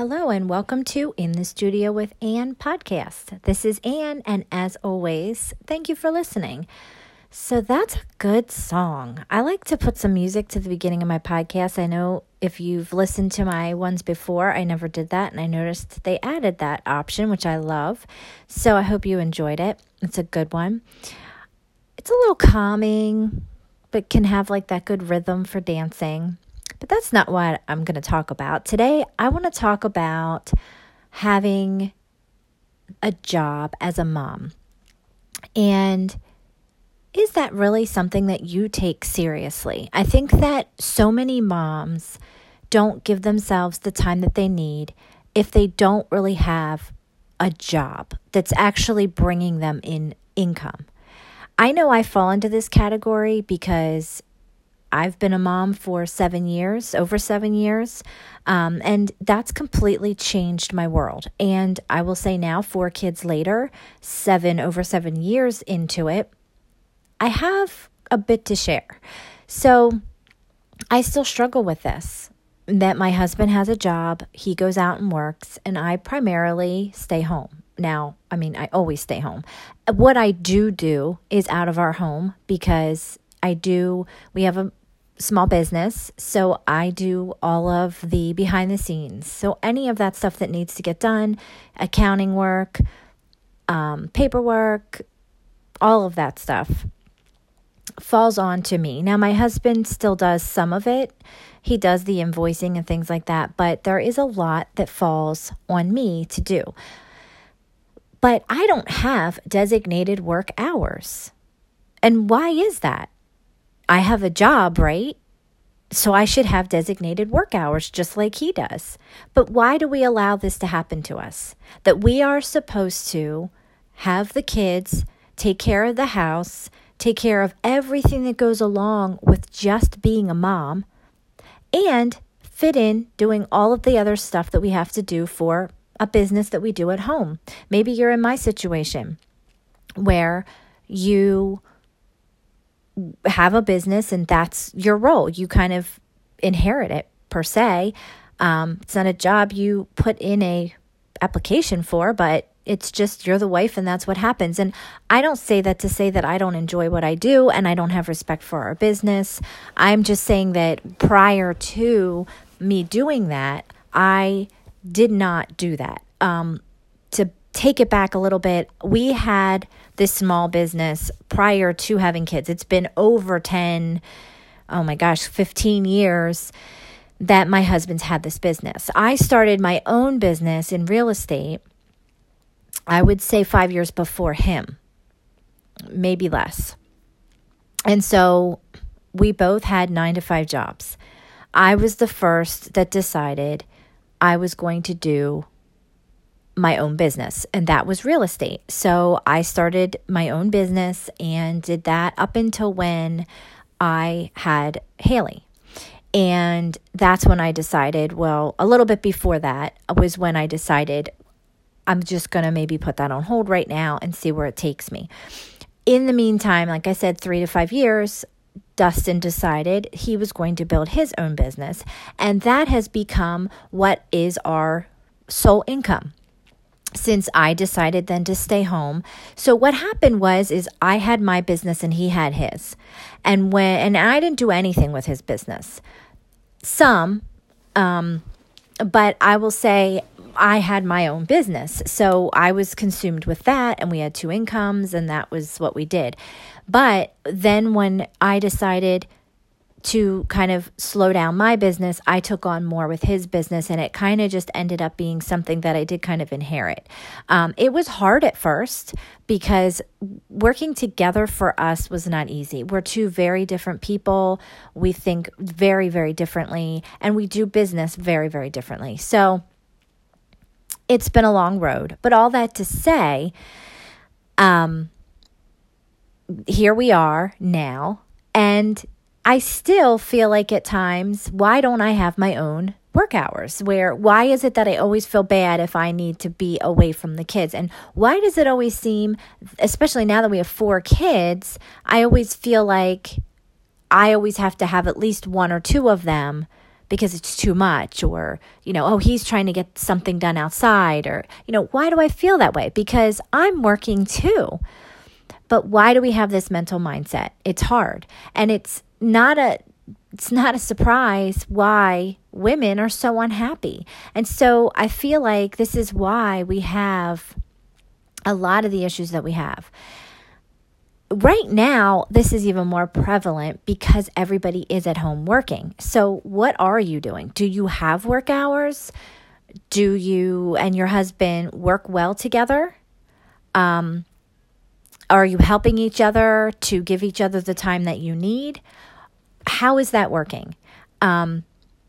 Hello, and welcome to In the Studio with Anne podcast. This is Anne, and as always, thank you for listening. So, that's a good song. I like to put some music to the beginning of my podcast. I know if you've listened to my ones before, I never did that, and I noticed they added that option, which I love. So, I hope you enjoyed it. It's a good one. It's a little calming, but can have like that good rhythm for dancing. But that's not what I'm going to talk about. Today, I want to talk about having a job as a mom. And is that really something that you take seriously? I think that so many moms don't give themselves the time that they need if they don't really have a job that's actually bringing them in income. I know I fall into this category because I've been a mom for seven years, over seven years, um, and that's completely changed my world. And I will say now, four kids later, seven over seven years into it, I have a bit to share. So I still struggle with this that my husband has a job, he goes out and works, and I primarily stay home. Now, I mean, I always stay home. What I do do is out of our home because I do, we have a small business. So I do all of the behind the scenes. So any of that stuff that needs to get done, accounting work, um, paperwork, all of that stuff falls on to me. Now, my husband still does some of it. He does the invoicing and things like that, but there is a lot that falls on me to do. But I don't have designated work hours. And why is that? I have a job, right? So I should have designated work hours just like he does. But why do we allow this to happen to us? That we are supposed to have the kids, take care of the house, take care of everything that goes along with just being a mom, and fit in doing all of the other stuff that we have to do for a business that we do at home. Maybe you're in my situation where you have a business and that's your role. You kind of inherit it per se. Um, it's not a job you put in a application for, but it's just you're the wife and that's what happens. And I don't say that to say that I don't enjoy what I do and I don't have respect for our business. I'm just saying that prior to me doing that, I did not do that. Um, to take it back a little bit, we had this small business prior to having kids. It's been over 10, oh my gosh, 15 years that my husband's had this business. I started my own business in real estate, I would say five years before him, maybe less. And so we both had nine to five jobs. I was the first that decided I was going to do my own business, and that was real estate. So I started my own business and did that up until when I had Haley. And that's when I decided, well, a little bit before that was when I decided I'm just going to maybe put that on hold right now and see where it takes me. In the meantime, like I said, three to five years, Dustin decided he was going to build his own business. And that has become what is our sole income since I decided then to stay home. So what happened was is I had my business and he had his. And when and I didn't do anything with his business. Some um but I will say I had my own business. So I was consumed with that and we had two incomes and that was what we did. But then when I decided to kind of slow down my business, I took on more with his business, and it kind of just ended up being something that I did kind of inherit. Um, it was hard at first because working together for us was not easy. We're two very different people. We think very, very differently, and we do business very, very differently. So it's been a long road. But all that to say, um, here we are now, and I still feel like at times, why don't I have my own work hours? Where, why is it that I always feel bad if I need to be away from the kids? And why does it always seem, especially now that we have four kids, I always feel like I always have to have at least one or two of them because it's too much or you know oh he's trying to get something done outside or you know why do i feel that way because i'm working too but why do we have this mental mindset it's hard and it's not a it's not a surprise why women are so unhappy and so i feel like this is why we have a lot of the issues that we have right now, this is even more prevalent because everybody is at home working. So, what are you doing? Do you have work hours? Do you and your husband work well together? Um, are you helping each other to give each other the time that you need? How is that working? Um,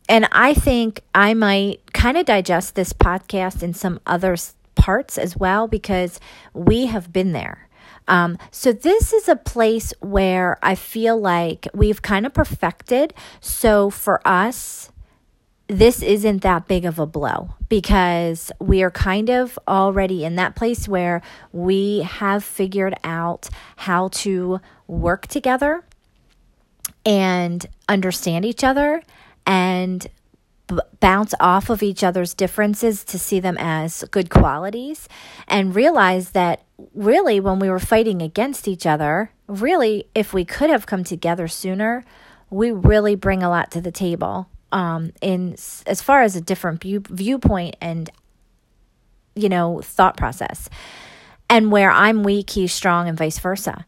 and I think I might kind of digest this podcast in some other parts as well because we have been there. Um, so, this is a place where I feel like we've kind of perfected. So, for us, this isn't that big of a blow because we are kind of already in that place where we have figured out how to work together and understand each other and bounce off of each other's differences to see them as good qualities and realize that really when we were fighting against each other, really, if we could have come together sooner, we really bring a lot to the table um, in as far as a different view, viewpoint and you know thought process and where i'm weak he's strong and vice versa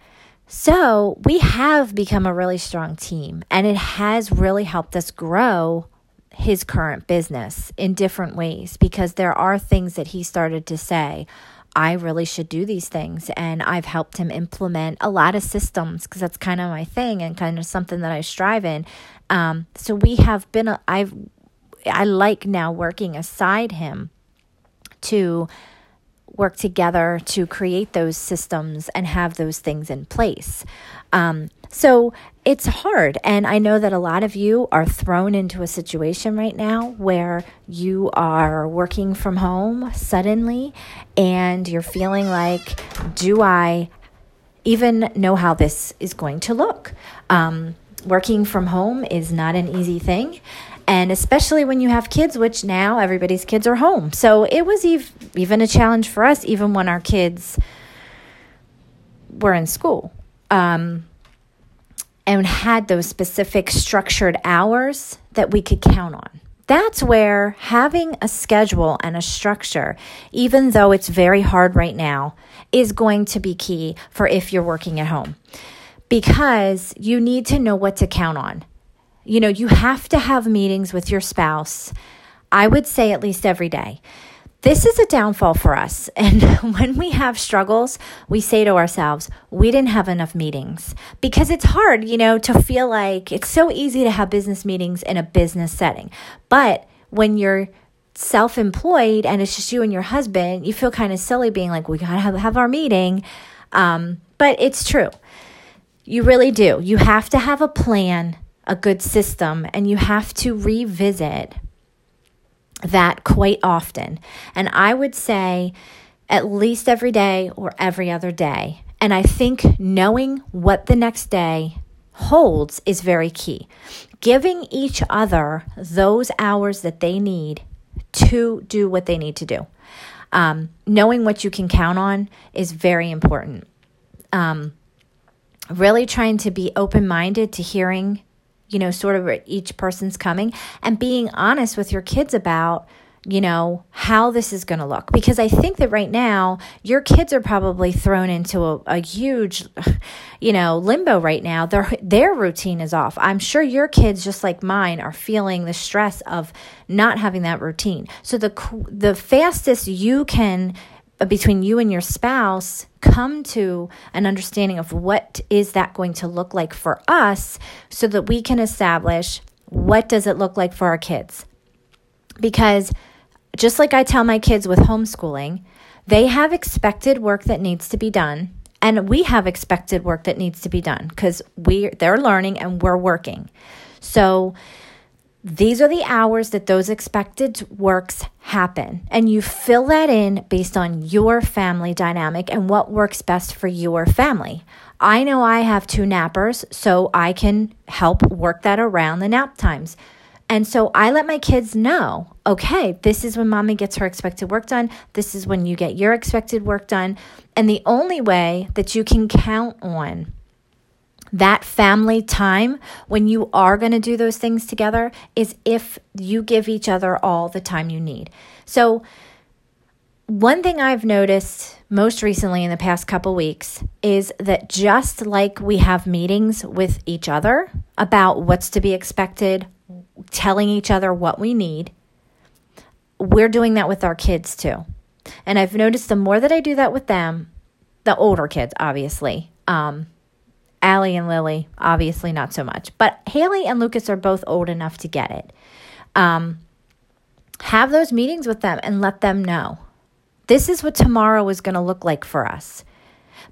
so we have become a really strong team and it has really helped us grow his current business in different ways because there are things that he started to say. I really should do these things. And I've helped him implement a lot of systems because that's kind of my thing and kind of something that I strive in. Um, so we have been, I've, I like now working aside him to work together to create those systems and have those things in place. Um, so it's hard. And I know that a lot of you are thrown into a situation right now where you are working from home suddenly and you're feeling like, do I even know how this is going to look? Um, working from home is not an easy thing. And especially when you have kids, which now everybody's kids are home. So it was ev- even a challenge for us, even when our kids were in school. Um, and had those specific structured hours that we could count on. That's where having a schedule and a structure, even though it's very hard right now, is going to be key for if you're working at home because you need to know what to count on. You know, you have to have meetings with your spouse, I would say at least every day this is a downfall for us. And when we have struggles, we say to ourselves, we didn't have enough meetings because it's hard, you know, to feel like it's so easy to have business meetings in a business setting. But when you're self employed and it's just you and your husband, you feel kind of silly being like, we got to have, have our meeting. Um, but it's true. You really do. You have to have a plan, a good system, and you have to revisit that quite often. And I would say at least every day or every other day. And I think knowing what the next day holds is very key. Giving each other those hours that they need to do what they need to do. Um, knowing what you can count on is very important. Um, really trying to be open minded to hearing you know, sort of each person's coming and being honest with your kids about you know how this is going to look. Because i think that right now your kids are probably thrown into a, a, huge you know limbo right now. Their their routine is off. I'm sure your kids just like mine are feeling the stress of not having that routine. So the the fastest you can Uh, between you and your spouse come to an understanding of what is that going to look like for us so that we can establish what does it look like for our kids. Because just like I tell my kids with homeschooling they have expected work that needs to be done and we have expected work that needs to be done because we they're learning and we're working. So these are the hours that those expected works happen. And you fill that in based on your family dynamic and what works best for your family. I know I have two nappers, so I can help work that around the nap times. And so I let my kids know okay, this is when mommy gets her expected work done. This is when you get your expected work done. And the only way that you can count on that family time when you are going to do those things together is if you give each other all the time you need. So, one thing I've noticed most recently in the past couple weeks is that just like we have meetings with each other about what's to be expected, telling each other what we need, we're doing that with our kids too. And I've noticed the more that I do that with them, the older kids, obviously, um, Allie and Lily, obviously not so much, but Haley and Lucas are both old enough to get it. Um, have those meetings with them and let them know this is what tomorrow is going to look like for us.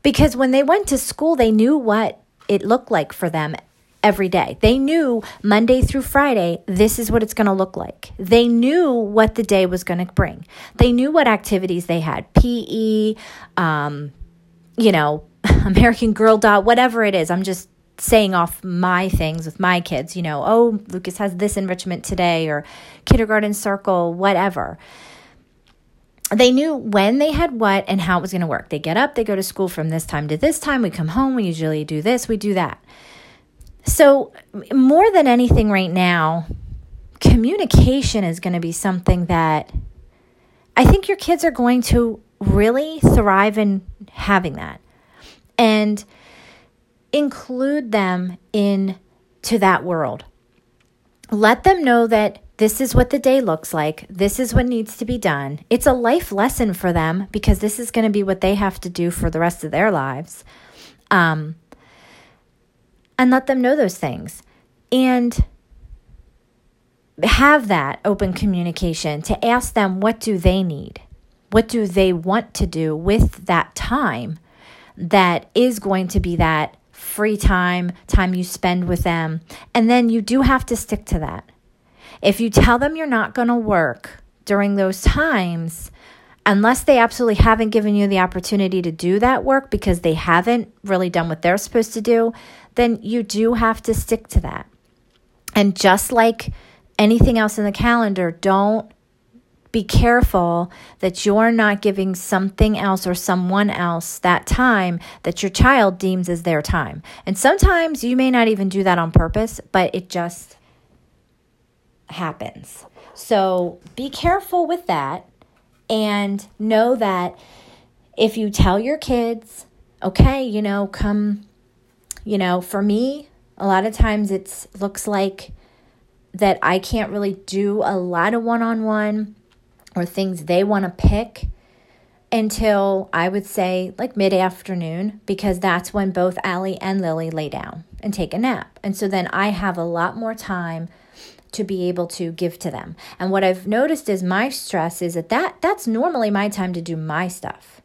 Because when they went to school, they knew what it looked like for them every day. They knew Monday through Friday, this is what it's going to look like. They knew what the day was going to bring. They knew what activities they had PE, um, you know, American Girl Dot, whatever it is. I'm just saying off my things with my kids, you know, oh, Lucas has this enrichment today or kindergarten circle, whatever they knew when they had what and how it was going to work. They get up, they go to school from this time to this time. We come home, we usually do this, we do that. So, more than anything right now, communication is going to be something that I think your kids are going to really thrive in having that. And include them in to that world. Let them know that this is what the day looks like. This is what needs to be done. It's a life lesson for them because this is going to be what they have to do for the rest of their lives. Um, and let them know those things. And have that open communication to ask them what do they need? What do they want to do with that time that is going to be that free time, time you spend with them? And then you do have to stick to that. If you tell them you're not going to work during those times, unless they absolutely haven't given you the opportunity to do that work because they haven't really done what they're supposed to do, then you do have to stick to that. And just like anything else in the calendar, don't be careful that you're not giving something else or someone else that time that your child deems as their time. And sometimes you may not even do that on purpose, but it just happens. So be careful with that and know that if you tell your kids, okay, you know, come, you know, for me, a lot of times it looks like that I can't really do a lot of one on one or things they want to pick until I would say like mid afternoon because that's when both Allie and Lily lay down and take a nap. And so then I have a lot more time to be able to give to them. And what I've noticed is my stress is that, that that's normally my time to do my stuff.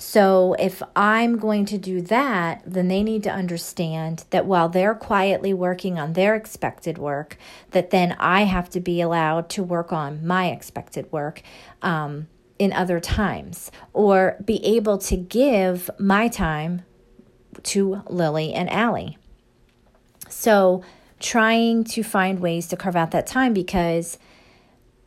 So if I'm going to do that, then they need to understand that while they're quietly working on their expected work, that then I have to be allowed to work on my expected work. Um, in other times, or be able to give my time to Lily and Allie. So trying to find ways to carve out that time because,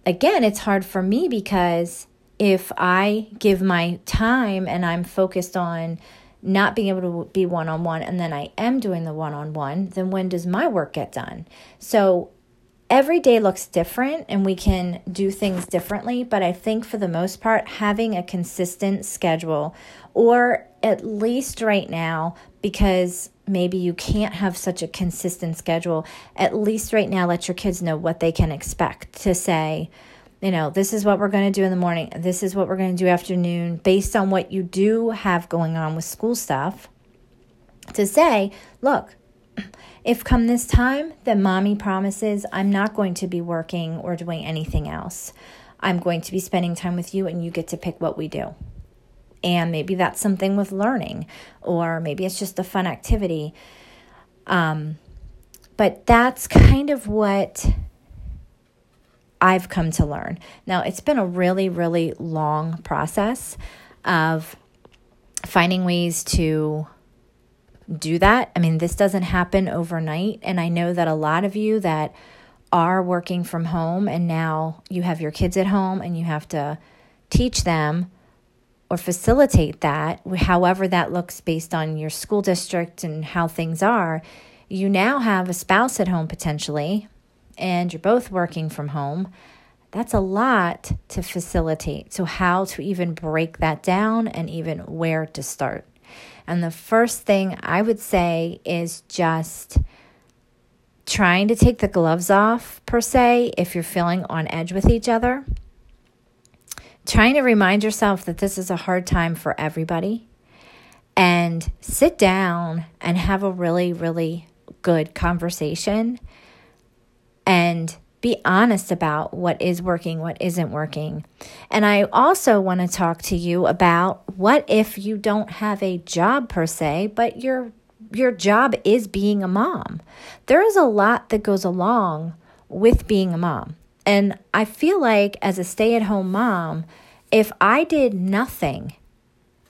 again, it's hard for me because if I give my time and I'm focused on not being able to be one on one and then I am doing the one on one, then when does my work get done? So every day looks different and we can do things differently, but I think for the most part, having a consistent schedule, or at least right now, because maybe you can't have such a consistent schedule, at least right now, let your kids know what they can expect to say, you know, this is what we're going to do in the morning, this is what we're going to do afternoon, based on what you do have going on with school stuff. To say, look, if come this time that mommy promises I'm not going to be working or doing anything else, I'm going to be spending time with you and you get to pick what we do. And maybe that's something with learning, or maybe it's just a fun activity. Um, but that's kind of what I've come to learn. Now, it's been a really, really long process of finding ways to do that. I mean, this doesn't happen overnight. And I know that a lot of you that are working from home and now you have your kids at home and you have to teach them or facilitate that, however that looks based on your school district and how things are, you now have a spouse at home potentially, and you're both working from home. That's a lot to facilitate. So, how to even break that down and even where to start. And the first thing I would say is just trying to take the gloves off, per se, if you're feeling on edge with each other. Trying to remind yourself that this is a hard time for everybody. And sit down and have a really, really good conversation and be honest about what is working, what isn't working. And I also want to talk to you about what if you don't have a job per se, but your your job is being a mom. There is a lot that goes along with being a mom. And I feel like as a stay-at-home mom, if I did nothing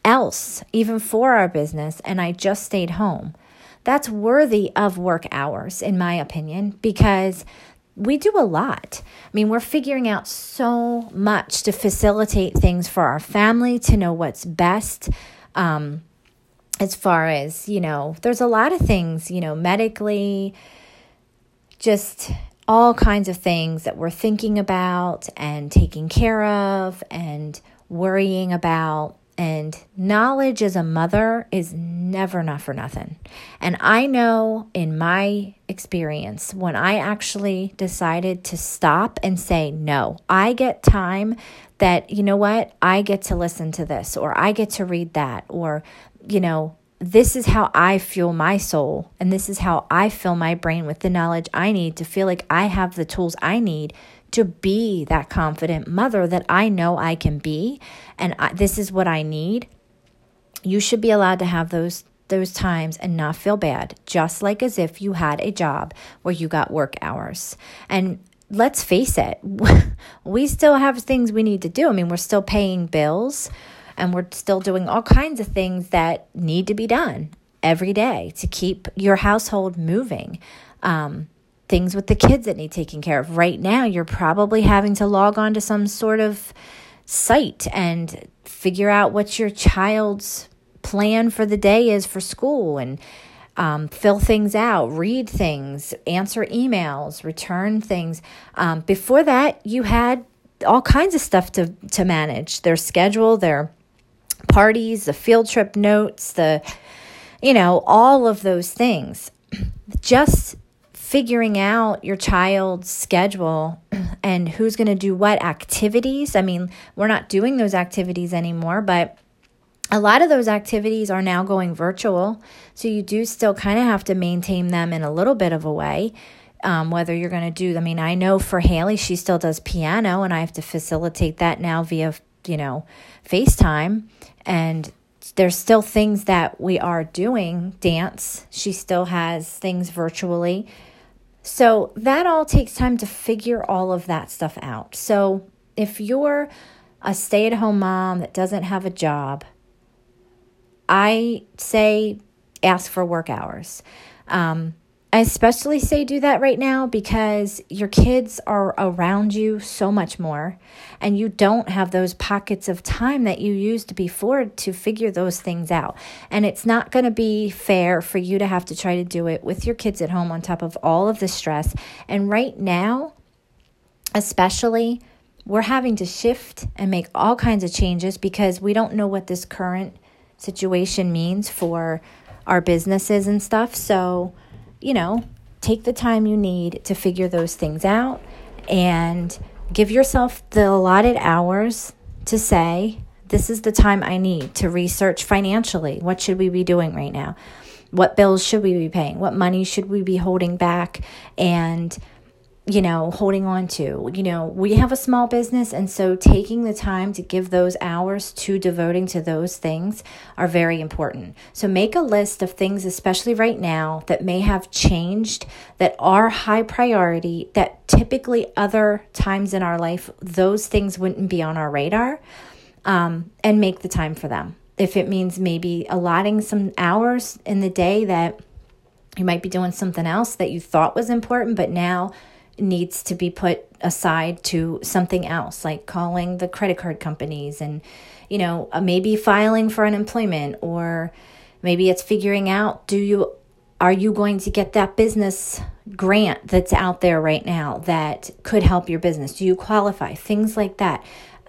else even for our business and I just stayed home, that's worthy of work hours in my opinion because we do a lot. I mean, we're figuring out so much to facilitate things for our family, to know what's best. Um, as far as, you know, there's a lot of things, you know, medically, just all kinds of things that we're thinking about and taking care of and worrying about. And knowledge as a mother is never enough for nothing. And I know in my experience, when I actually decided to stop and say, no, I get time that, you know what, I get to listen to this, or I get to read that, or, you know, this is how I fuel my soul, and this is how I fill my brain with the knowledge I need to feel like I have the tools I need to be that confident mother that I know I can be and I, this is what I need. You should be allowed to have those those times and not feel bad, just like as if you had a job where you got work hours. And let's face it, we still have things we need to do. I mean, we're still paying bills and we're still doing all kinds of things that need to be done every day to keep your household moving. Um, things with the kids that need taken care of. Right now, you're probably having to log on to some sort of site and figure out what your child's plan for the day is for school and um, fill things out, read things, answer emails, return things. Um, before that, you had all kinds of stuff to, to manage their schedule, their parties, the field trip notes, the, you know, all of those things. Just figuring out your child's schedule and who's going to do what activities. I mean, we're not doing those activities anymore, but a lot of those activities are now going virtual. So you do still kind of have to maintain them in a little bit of a way. Um, whether you're going to do, I mean, I know for Haley, she still does piano, and I have to facilitate that now via, you know, FaceTime. And there's still things that we are doing dance. She still has things virtually. So that all takes time to figure all of that stuff out. So if you're a stay at home mom that doesn't have a job, I say ask for work hours. Um, I especially say do that right now because your kids are around you so much more, and you don't have those pockets of time that you used before to figure those things out. And it's not going to be fair for you to have to try to do it with your kids at home on top of all of the stress. And right now, especially, we're having to shift and make all kinds of changes because we don't know what this current situation means for our businesses and stuff. So, you know, take the time you need to figure those things out and give yourself the allotted hours to say, this is the time I need to research financially. What should we be doing right now? What bills should we be paying? What money should we be holding back? And you know, holding on to. You know, we have a small business, and so taking the time to give those hours to devoting to those things are very important. So make a list of things, especially right now, that may have changed, that are high priority, that typically other times in our life, those things wouldn't be on our radar, um, and make the time for them. If it means maybe allotting some hours in the day that you might be doing something else that you thought was important, but now needs to be put aside to something else, like calling the credit card companies and, you know, uh, maybe filing for unemployment or maybe it's figuring out do you are you going to get that business grant that's out there right now that could help your business? Do you qualify? Things like that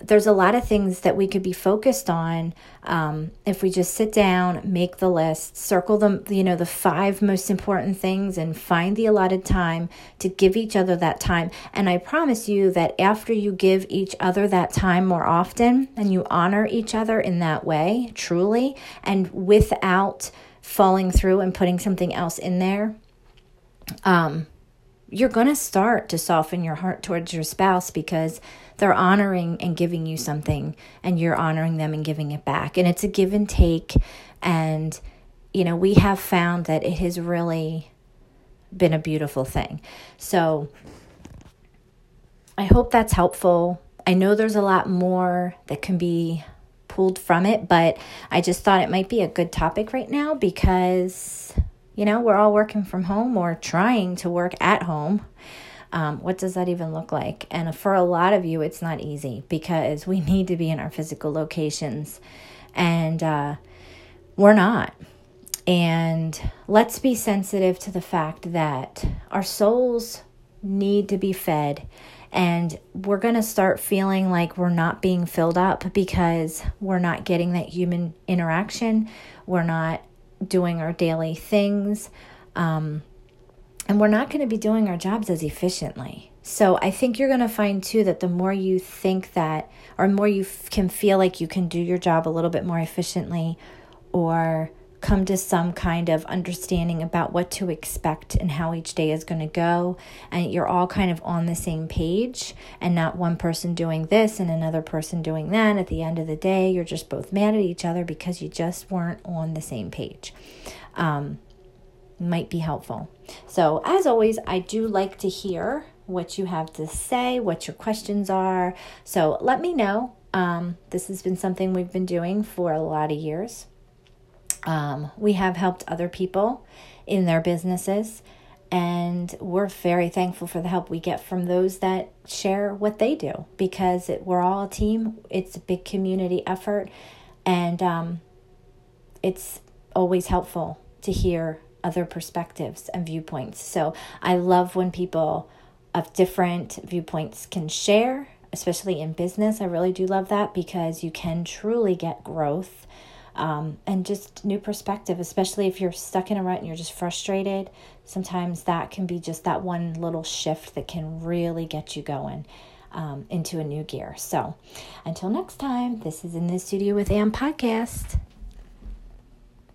there's a lot of things that we could be focused on um, if we just sit down, make the list, circle them, you know, the five most important things, and find the allotted time to give each other that time. And I promise you that after you give each other that time more often and you honor each other in that way, truly, and without falling through and putting something else in there, um, you're going to start to soften your heart towards your spouse because they're honoring and giving you something and you're honoring them and giving it back. And it's a give and take. And you know we have found that it has really been a beautiful thing. So i hope that's helpful. I know there's a lot more that can be pulled from it but i just thought it might be a good topic right now because you know we're all working from home or trying to work at home um, what does that even look like? And for a lot of you, it's not easy because we need to be in our physical locations and uh, we're not. And let's be sensitive to the fact that our souls need to be fed. And we're going to start feeling like we're not being filled up because we're not getting that human interaction. We're not doing our daily things. Um, and we're not going to be doing our jobs as efficiently. So I think you're going to find too that the more you think that, or more you f- can feel like you can do your job a little bit more efficiently, or come to some kind of understanding about what to expect and how each day is going to go, and you're all kind of on the same page, and not one person doing this and another person doing that. At the end of the day, you're just both mad at each other because you just weren't on the same page. Um, might be helpful. So, as always, I do like to hear what you have to say, what your questions are. So, let me know. Um, this has been something we've been doing for a lot of years. Um, we have helped other people in their businesses, and we're very thankful for the help we get from those that share what they do because it, we're all a team. It's a big community effort, and um, it's always helpful to hear other perspectives and viewpoints. So I love when people of different viewpoints can share, especially in business. I really do love that because you can truly get growth um, and just new perspective, especially if you're stuck in a rut and you're just frustrated. Sometimes that can be just that one little shift that can really get you going. Um, into a new gear. So, until next time, this is in the studio with Anne podcast.